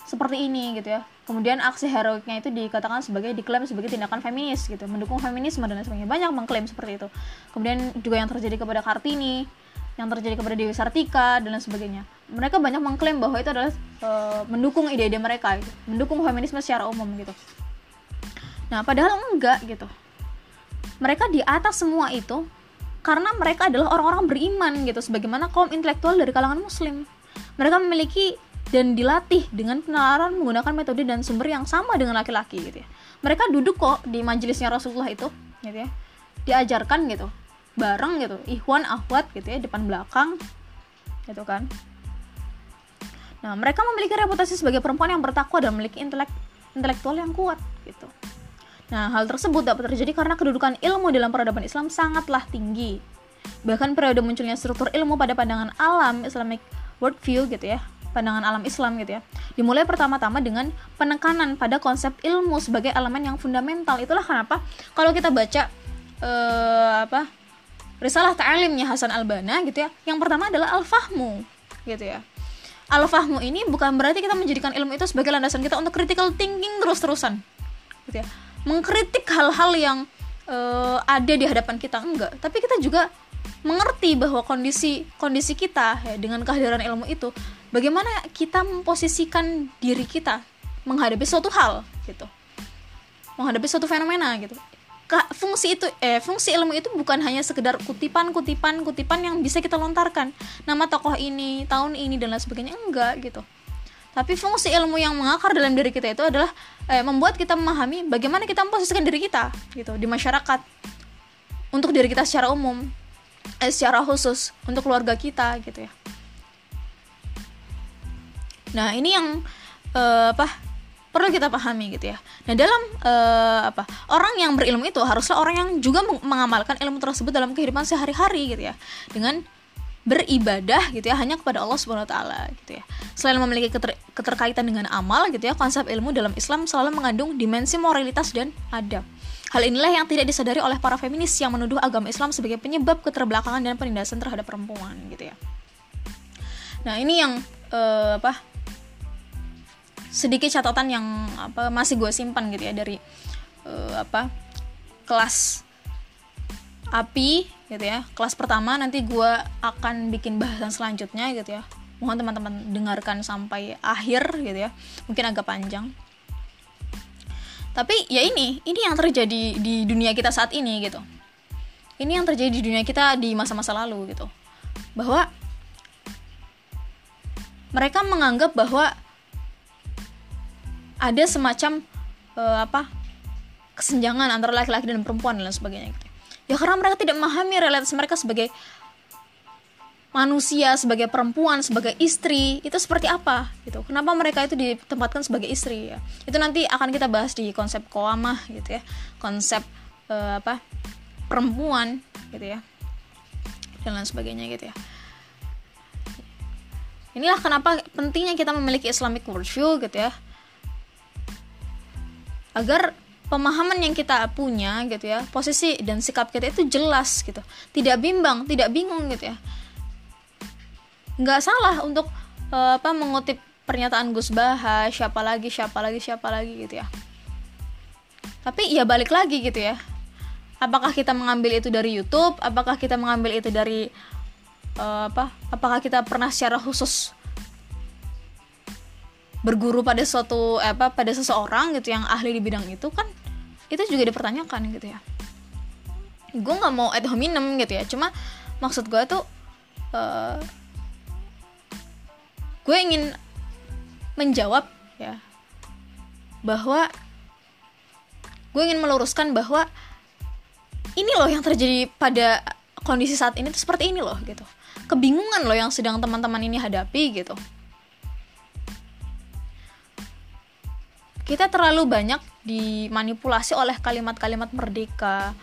seperti ini gitu ya. Kemudian aksi heroiknya itu dikatakan sebagai diklaim sebagai tindakan feminis gitu mendukung feminisme dan sebagainya. Banyak mengklaim seperti itu. Kemudian juga yang terjadi kepada Kartini yang terjadi kepada Dewi Sartika dan lain sebagainya. Mereka banyak mengklaim bahwa itu adalah uh, mendukung ide-ide mereka gitu. mendukung feminisme secara umum gitu. Nah padahal enggak gitu. Mereka di atas semua itu karena mereka adalah orang-orang beriman gitu sebagaimana kaum intelektual dari kalangan muslim mereka memiliki dan dilatih dengan penalaran menggunakan metode dan sumber yang sama dengan laki-laki gitu ya. Mereka duduk kok di majelisnya Rasulullah itu gitu ya. Diajarkan gitu. Bareng gitu. Ikhwan ahwat gitu ya depan belakang gitu kan. Nah mereka memiliki reputasi sebagai perempuan yang bertakwa dan memiliki intelek intelektual yang kuat gitu. Nah, hal tersebut dapat terjadi karena kedudukan ilmu dalam peradaban Islam sangatlah tinggi. Bahkan periode munculnya struktur ilmu pada pandangan alam Islamic worldview gitu ya, pandangan alam Islam gitu ya. Dimulai pertama-tama dengan penekanan pada konsep ilmu sebagai elemen yang fundamental. Itulah kenapa kalau kita baca uh, apa Risalah Ta'alimnya Hasan Al-Banna gitu ya, yang pertama adalah al-fahmu gitu ya. Al-fahmu ini bukan berarti kita menjadikan ilmu itu sebagai landasan kita untuk critical thinking terus-terusan gitu ya mengkritik hal-hal yang uh, ada di hadapan kita enggak tapi kita juga mengerti bahwa kondisi kondisi kita ya, dengan kehadiran ilmu itu bagaimana kita memposisikan diri kita menghadapi suatu hal gitu. Menghadapi suatu fenomena gitu. Fungsi itu eh fungsi ilmu itu bukan hanya sekedar kutipan kutipan kutipan yang bisa kita lontarkan. Nama tokoh ini tahun ini dan lain sebagainya. Enggak gitu. Tapi fungsi ilmu yang mengakar dalam diri kita itu adalah eh, membuat kita memahami bagaimana kita memposisikan diri kita gitu di masyarakat. Untuk diri kita secara umum eh, secara khusus untuk keluarga kita gitu ya nah ini yang eh, apa perlu kita pahami gitu ya nah dalam uh, apa orang yang berilmu itu haruslah orang yang juga mengamalkan ilmu tersebut dalam kehidupan sehari-hari gitu ya dengan beribadah gitu ya hanya kepada Allah Subhanahu wa taala gitu ya. Selain memiliki keter keterkaitan dengan amal gitu ya, konsep ilmu dalam Islam selalu mengandung dimensi moralitas dan adab. Hal inilah yang tidak disadari oleh para feminis yang menuduh agama Islam sebagai penyebab keterbelakangan dan penindasan terhadap perempuan gitu ya. Nah, ini yang uh, apa? sedikit catatan yang apa masih gue simpan gitu ya dari uh, apa kelas api gitu ya kelas pertama nanti gue akan bikin bahasan selanjutnya gitu ya mohon teman-teman dengarkan sampai akhir gitu ya mungkin agak panjang tapi ya ini ini yang terjadi di dunia kita saat ini gitu. Ini yang terjadi di dunia kita di masa-masa lalu gitu. Bahwa mereka menganggap bahwa ada semacam uh, apa kesenjangan antara laki-laki dan perempuan dan sebagainya gitu. Ya karena mereka tidak memahami realitas mereka sebagai manusia sebagai perempuan sebagai istri itu seperti apa gitu. Kenapa mereka itu ditempatkan sebagai istri ya? Itu nanti akan kita bahas di konsep koamah gitu ya. Konsep uh, apa perempuan gitu ya. Dan lain sebagainya gitu ya. Inilah kenapa pentingnya kita memiliki Islamic worldview gitu ya. Agar pemahaman yang kita punya gitu ya posisi dan sikap kita itu jelas gitu. Tidak bimbang tidak bingung gitu ya nggak salah untuk uh, apa mengutip pernyataan Gus Baha siapa lagi siapa lagi siapa lagi gitu ya. Tapi ya balik lagi gitu ya. Apakah kita mengambil itu dari YouTube? Apakah kita mengambil itu dari uh, apa apakah kita pernah secara khusus berguru pada suatu eh, apa pada seseorang gitu yang ahli di bidang itu kan itu juga dipertanyakan gitu ya. Gue nggak mau ad hominem gitu ya. Cuma maksud gue tuh uh, gue ingin menjawab ya. bahwa gue ingin meluruskan bahwa ini loh yang terjadi pada kondisi saat ini tuh seperti ini loh gitu. Kebingungan loh yang sedang teman-teman ini hadapi gitu. Kita terlalu banyak dimanipulasi oleh kalimat-kalimat merdeka.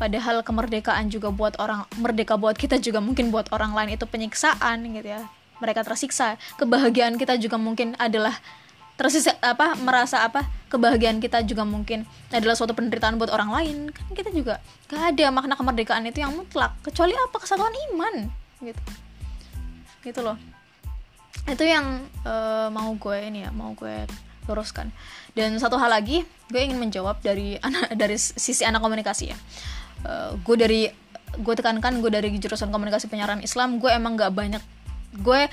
Padahal kemerdekaan juga buat orang merdeka buat kita juga mungkin buat orang lain itu penyiksaan gitu ya mereka tersiksa. Kebahagiaan kita juga mungkin adalah tersisa apa merasa apa kebahagiaan kita juga mungkin adalah suatu penderitaan buat orang lain. Kan kita juga gak ada makna kemerdekaan itu yang mutlak kecuali apa kesatuan iman gitu. Gitu loh. Itu yang uh, mau gue ini ya mau gue luruskan. Dan satu hal lagi gue ingin menjawab dari anak dari sisi anak komunikasi ya. Uh, gue dari gue tekankan gue dari jurusan komunikasi penyiaran Islam gue emang gak banyak gue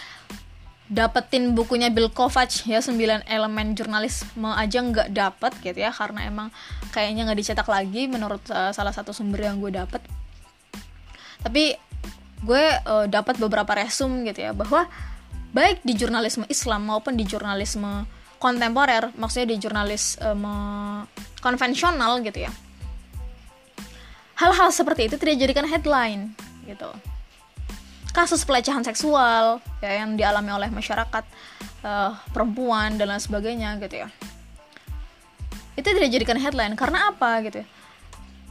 dapetin bukunya Bill Kovac ya 9 elemen jurnalisme aja nggak dapet gitu ya karena emang kayaknya nggak dicetak lagi menurut uh, salah satu sumber yang gue dapet. Tapi gue uh, dapat beberapa resum gitu ya bahwa baik di jurnalisme Islam maupun di jurnalisme kontemporer maksudnya di jurnalis um, konvensional gitu ya hal-hal seperti itu tidak dijadikan headline gitu kasus pelecehan seksual ya yang dialami oleh masyarakat uh, perempuan dan lain sebagainya gitu ya. Itu tidak dijadikan headline. Karena apa gitu ya?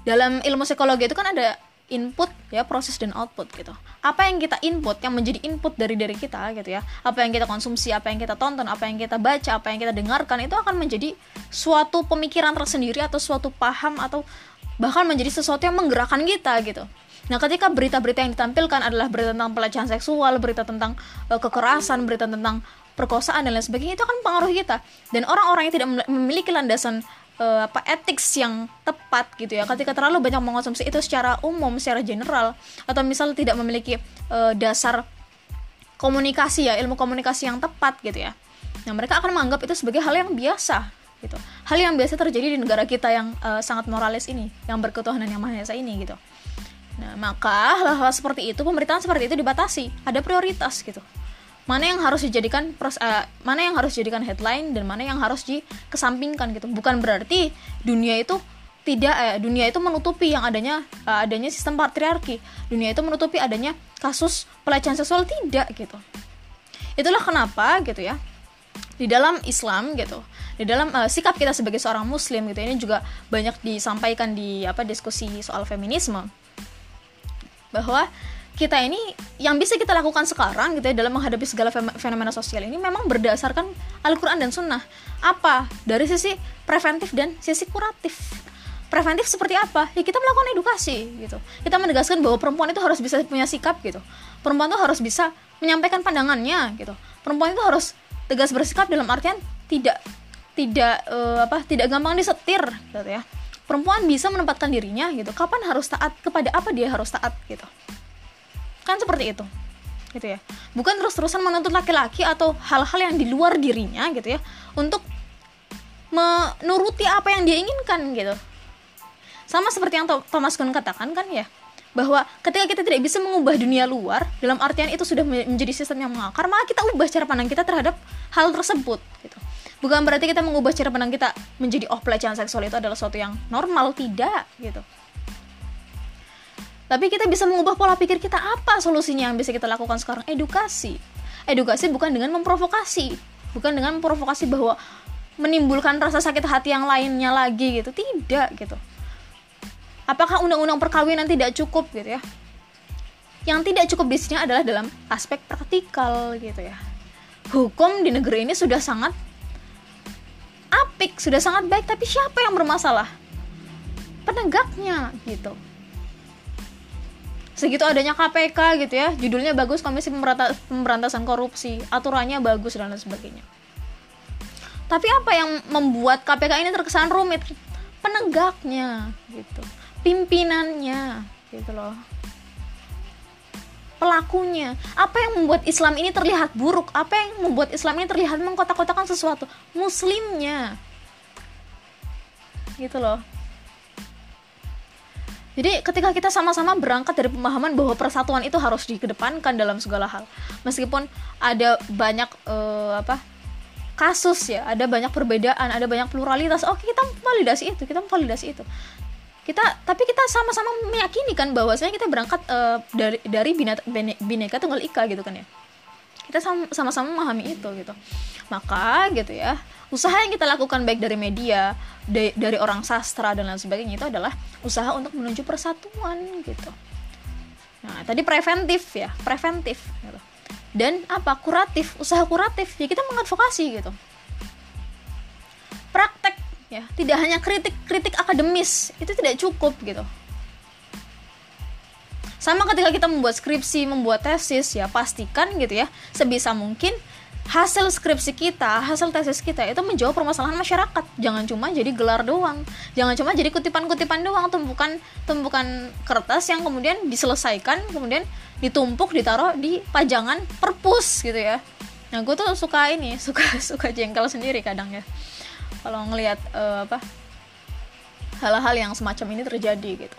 Dalam ilmu psikologi itu kan ada input ya proses dan output gitu. Apa yang kita input yang menjadi input dari diri kita gitu ya? Apa yang kita konsumsi apa yang kita tonton apa yang kita baca apa yang kita dengarkan itu akan menjadi suatu pemikiran tersendiri atau suatu paham atau bahkan menjadi sesuatu yang menggerakkan kita gitu Nah, ketika berita-berita yang ditampilkan adalah berita tentang pelecehan seksual, berita tentang uh, kekerasan, berita tentang perkosaan dan lain sebagainya, itu akan mempengaruhi kita. Dan orang-orang yang tidak memiliki landasan uh, apa ethics yang tepat gitu ya ketika terlalu banyak mengonsumsi itu secara umum secara general atau misal tidak memiliki uh, dasar komunikasi ya ilmu komunikasi yang tepat gitu ya nah mereka akan menganggap itu sebagai hal yang biasa gitu hal yang biasa terjadi di negara kita yang uh, sangat moralis ini yang berketuhanan yang maha esa ini gitu nah maka hal-hal seperti itu pemerintahan seperti itu dibatasi. Ada prioritas gitu. Mana yang harus dijadikan pros, uh, mana yang harus dijadikan headline dan mana yang harus dikesampingkan gitu. Bukan berarti dunia itu tidak eh, dunia itu menutupi yang adanya uh, adanya sistem patriarki. Dunia itu menutupi adanya kasus pelecehan seksual tidak gitu. Itulah kenapa gitu ya di dalam Islam gitu di dalam uh, sikap kita sebagai seorang muslim gitu ini juga banyak disampaikan di apa diskusi soal feminisme bahwa kita ini yang bisa kita lakukan sekarang gitu ya dalam menghadapi segala fenomena sosial ini memang berdasarkan Al-Qur'an dan Sunnah. Apa? Dari sisi preventif dan sisi kuratif. Preventif seperti apa? Ya kita melakukan edukasi gitu. Kita menegaskan bahwa perempuan itu harus bisa punya sikap gitu. Perempuan itu harus bisa menyampaikan pandangannya gitu. Perempuan itu harus tegas bersikap dalam artian tidak tidak uh, apa tidak gampang disetir gitu ya. Perempuan bisa menempatkan dirinya gitu. Kapan harus taat? Kepada apa dia harus taat gitu? Kan seperti itu. Gitu ya. Bukan terus-terusan menuntut laki-laki atau hal-hal yang di luar dirinya gitu ya. Untuk menuruti apa yang dia inginkan gitu. Sama seperti yang Thomas Kuhn katakan kan ya bahwa ketika kita tidak bisa mengubah dunia luar dalam artian itu sudah menjadi sistem yang mengakar maka kita ubah cara pandang kita terhadap hal tersebut gitu bukan berarti kita mengubah cara pandang kita menjadi oh pelecehan seksual itu adalah sesuatu yang normal tidak gitu. Tapi kita bisa mengubah pola pikir kita apa solusinya yang bisa kita lakukan sekarang? Edukasi. Edukasi bukan dengan memprovokasi. Bukan dengan memprovokasi bahwa menimbulkan rasa sakit hati yang lainnya lagi gitu. Tidak gitu. Apakah undang-undang perkawinan tidak cukup gitu ya? Yang tidak cukup sini adalah dalam aspek praktikal gitu ya. Hukum di negeri ini sudah sangat apik sudah sangat baik tapi siapa yang bermasalah? Penegaknya gitu. Segitu adanya KPK gitu ya judulnya bagus Komisi Pemberantasan Korupsi aturannya bagus dan lain sebagainya. Tapi apa yang membuat KPK ini terkesan rumit? Penegaknya gitu. Pimpinannya gitu loh pelakunya. Apa yang membuat Islam ini terlihat buruk? Apa yang membuat Islam ini terlihat mengkotak-kotakan sesuatu? Muslimnya. Gitu loh. Jadi ketika kita sama-sama berangkat dari pemahaman bahwa persatuan itu harus dikedepankan dalam segala hal, meskipun ada banyak uh, apa kasus ya, ada banyak perbedaan, ada banyak pluralitas. Oke, kita validasi itu, kita validasi itu. Kita tapi kita sama-sama meyakini kan bahwasanya kita berangkat uh, dari dari bineka, bineka tunggal ika gitu kan ya. Kita sama-sama memahami itu gitu. Maka gitu ya, usaha yang kita lakukan baik dari media dari, dari orang sastra dan lain sebagainya itu adalah usaha untuk menuju persatuan gitu nah tadi preventif ya preventif gitu. dan apa kuratif usaha kuratif ya kita mengadvokasi gitu praktek ya tidak hanya kritik kritik akademis itu tidak cukup gitu sama ketika kita membuat skripsi membuat tesis ya pastikan gitu ya sebisa mungkin hasil skripsi kita, hasil tesis kita itu menjawab permasalahan masyarakat. Jangan cuma jadi gelar doang. Jangan cuma jadi kutipan-kutipan doang, tumpukan tumpukan kertas yang kemudian diselesaikan, kemudian ditumpuk ditaruh di pajangan perpus gitu ya. Nah, gue tuh suka ini, suka suka jengkel sendiri kadang ya. Kalau ngelihat uh, apa hal-hal yang semacam ini terjadi gitu.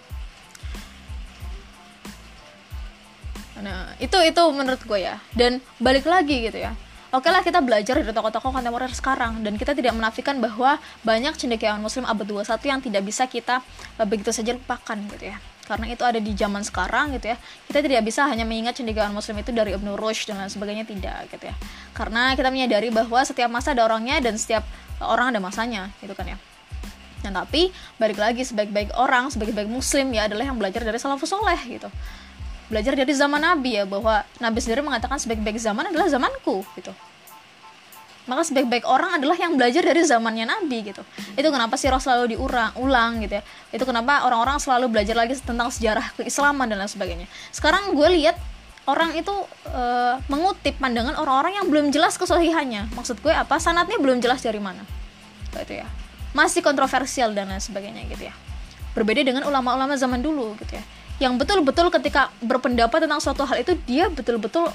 Nah, itu itu menurut gue ya. Dan balik lagi gitu ya. Oke lah kita belajar dari tokoh-tokoh kontemporer sekarang. Dan kita tidak menafikan bahwa banyak cendekiawan muslim abad 21 yang tidak bisa kita uh, begitu saja lupakan gitu ya. Karena itu ada di zaman sekarang gitu ya. Kita tidak bisa hanya mengingat cendekiawan muslim itu dari Ibnu Rushd dan lain sebagainya tidak gitu ya. Karena kita menyadari bahwa setiap masa ada orangnya dan setiap orang ada masanya gitu kan ya. Nah, tapi balik lagi sebaik-baik orang, sebaik-baik muslim ya adalah yang belajar dari salafus soleh gitu. Belajar dari zaman Nabi ya bahwa Nabi sendiri mengatakan sebaik-baik zaman adalah zamanku gitu. Maka sebaik-baik orang adalah yang belajar dari zamannya Nabi gitu. Itu kenapa sih Rasul selalu diulang ulang gitu ya. Itu kenapa orang-orang selalu belajar lagi tentang sejarah keislaman dan lain sebagainya. Sekarang gue lihat orang itu e, mengutip pandangan orang-orang yang belum jelas kesohihannya. Maksud gue apa? Sanatnya belum jelas dari mana. Gitu ya. Masih kontroversial dan lain sebagainya gitu ya. Berbeda dengan ulama-ulama zaman dulu gitu ya. Yang betul-betul ketika berpendapat tentang suatu hal itu dia betul-betul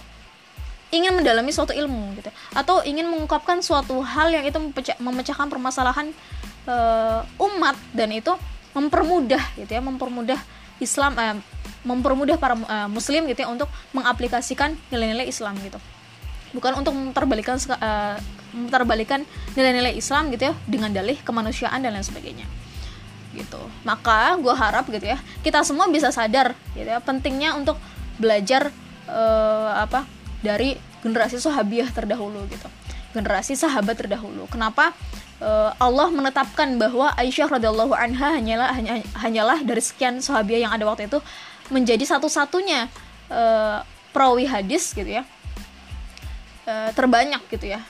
ingin mendalami suatu ilmu gitu atau ingin mengungkapkan suatu hal yang itu memecahkan permasalahan uh, umat dan itu mempermudah gitu ya mempermudah Islam uh, mempermudah para uh, muslim gitu ya untuk mengaplikasikan nilai-nilai Islam gitu. Bukan untuk memperbalikan uh, memperbalikan nilai-nilai Islam gitu ya dengan dalih kemanusiaan dan lain sebagainya. Gitu. Maka gue harap gitu ya kita semua bisa sadar gitu ya pentingnya untuk belajar uh, apa dari generasi sahabiah terdahulu gitu. Generasi sahabat terdahulu. Kenapa? Allah menetapkan bahwa Aisyah radhiyallahu anha hanyalah hanya, hanyalah dari sekian sahabiah yang ada waktu itu menjadi satu-satunya uh, perawi hadis gitu ya. Uh, terbanyak gitu ya.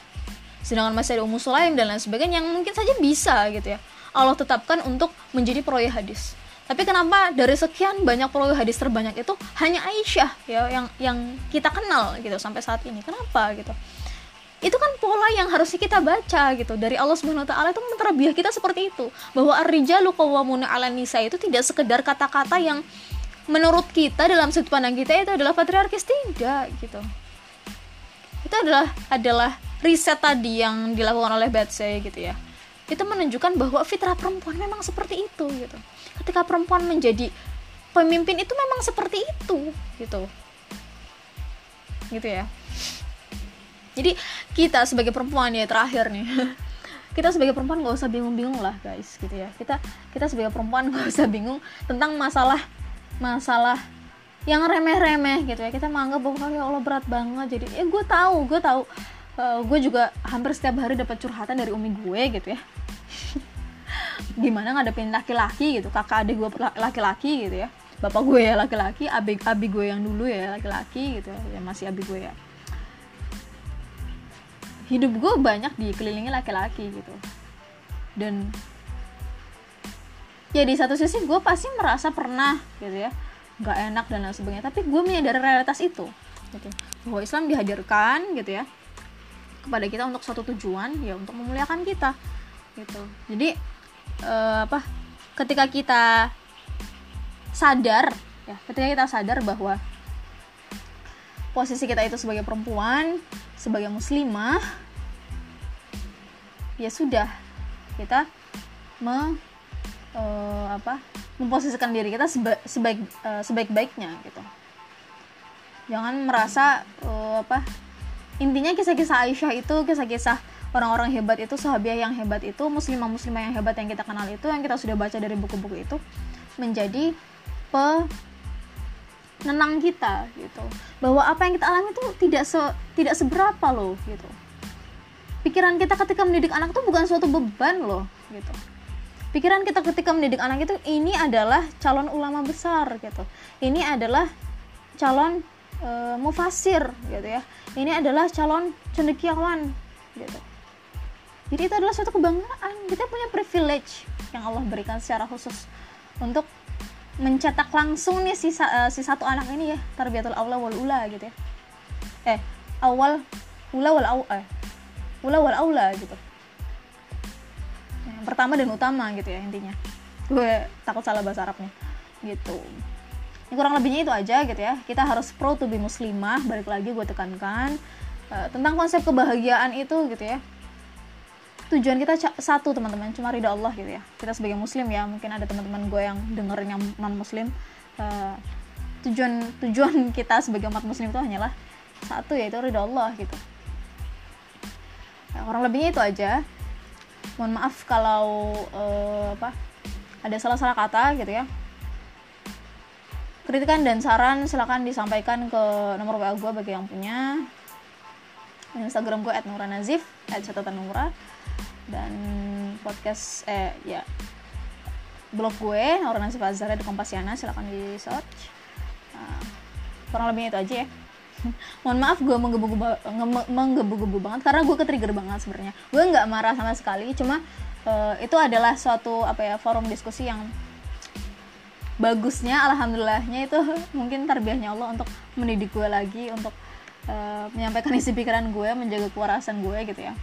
Sedangkan masih ada Ummu Sulaim dan lain sebagainya yang mungkin saja bisa gitu ya. Allah tetapkan untuk menjadi perawi hadis tapi kenapa dari sekian banyak perawi hadis terbanyak itu hanya Aisyah ya yang yang kita kenal gitu sampai saat ini? Kenapa gitu? Itu kan pola yang harusnya kita baca gitu. Dari Allah Subhanahu wa taala itu menterbiah kita seperti itu. Bahwa ar-rijalu qawwamuna 'ala nisa itu tidak sekedar kata-kata yang menurut kita dalam sudut pandang kita itu adalah patriarkis tidak gitu. Itu adalah adalah riset tadi yang dilakukan oleh Betsy gitu ya. Itu menunjukkan bahwa fitrah perempuan memang seperti itu gitu. Ketika perempuan menjadi pemimpin itu memang seperti itu gitu. Gitu ya. Jadi kita sebagai perempuan ya terakhir nih. Kita sebagai perempuan gak usah bingung-bingung lah guys gitu ya. Kita kita sebagai perempuan gak usah bingung tentang masalah masalah yang remeh-remeh gitu ya. Kita menganggap bahwa ya Allah berat banget. Jadi eh gue tahu gue tahu. Uh, gue juga hampir setiap hari dapat curhatan dari umi gue gitu ya. Gimana ngadepin laki-laki gitu kakak adik gue laki-laki gitu ya. Bapak gue ya laki-laki abi abi gue yang dulu ya laki-laki gitu ya masih abi gue ya. Hidup gue banyak dikelilingi laki-laki gitu. Dan ya di satu sisi gue pasti merasa pernah gitu ya nggak enak dan lain sebagainya. Tapi gue menyadari realitas itu gitu. Bahwa Islam dihadirkan gitu ya kepada kita untuk suatu tujuan ya untuk memuliakan kita gitu. Jadi uh, apa ketika kita sadar ya ketika kita sadar bahwa posisi kita itu sebagai perempuan sebagai muslimah ya sudah kita me uh, apa memposisikan diri kita seba, sebaik uh, sebaik-baiknya gitu. Jangan merasa uh, apa intinya kisah-kisah Aisyah itu kisah-kisah orang-orang hebat itu sahabiah yang hebat itu muslimah muslimah yang hebat yang kita kenal itu yang kita sudah baca dari buku-buku itu menjadi penenang kita gitu. Bahwa apa yang kita alami itu tidak se tidak seberapa loh gitu. Pikiran kita ketika mendidik anak itu bukan suatu beban loh gitu pikiran kita ketika mendidik anak itu ini adalah calon ulama besar gitu. Ini adalah calon e, mufasir gitu ya. Ini adalah calon cendekiawan gitu. Jadi itu adalah suatu kebanggaan. Kita punya privilege yang Allah berikan secara khusus untuk mencetak langsung nih si, uh, si satu anak ini ya tarbiyatul aula wal ula gitu ya. Eh awal ula wal au eh ula wal aula gitu yang pertama dan utama gitu ya intinya. Gue takut salah bahasa Arabnya. Gitu. Ini kurang lebihnya itu aja gitu ya. Kita harus pro to be muslimah balik lagi gue tekankan uh, tentang konsep kebahagiaan itu gitu ya. Tujuan kita satu teman-teman cuma ridha Allah gitu ya. Kita sebagai muslim ya mungkin ada teman-teman gue yang dengernya non muslim uh, tujuan tujuan kita sebagai umat muslim itu hanyalah satu yaitu ridha Allah gitu. Ya, kurang lebihnya itu aja mohon maaf kalau uh, apa ada salah-salah kata gitu ya. Kritikan dan saran silahkan disampaikan ke nomor WA gue bagi yang punya. Instagram gue @nuranazif @catatanura. Dan podcast eh ya blog gue Nasib Azhar di Kompasiana silahkan di search nah, kurang lebihnya itu aja ya mohon maaf gue menggebu-gebu banget karena gue ketrigger banget sebenarnya. Gue nggak marah sama sekali cuma uh, itu adalah suatu apa ya forum diskusi yang bagusnya alhamdulillahnya itu mungkin terbiahnya Allah untuk mendidik gue lagi untuk uh, menyampaikan isi pikiran gue menjaga kewarasan gue gitu ya.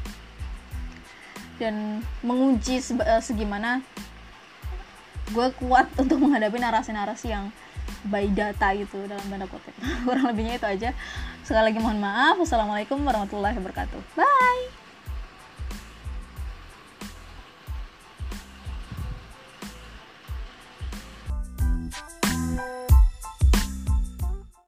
Dan menguji uh, segimana gue kuat untuk menghadapi narasi-narasi yang by data itu dalam tanda kutip. Kurang lebihnya itu aja. Sekali lagi mohon maaf. Wassalamualaikum warahmatullahi wabarakatuh. Bye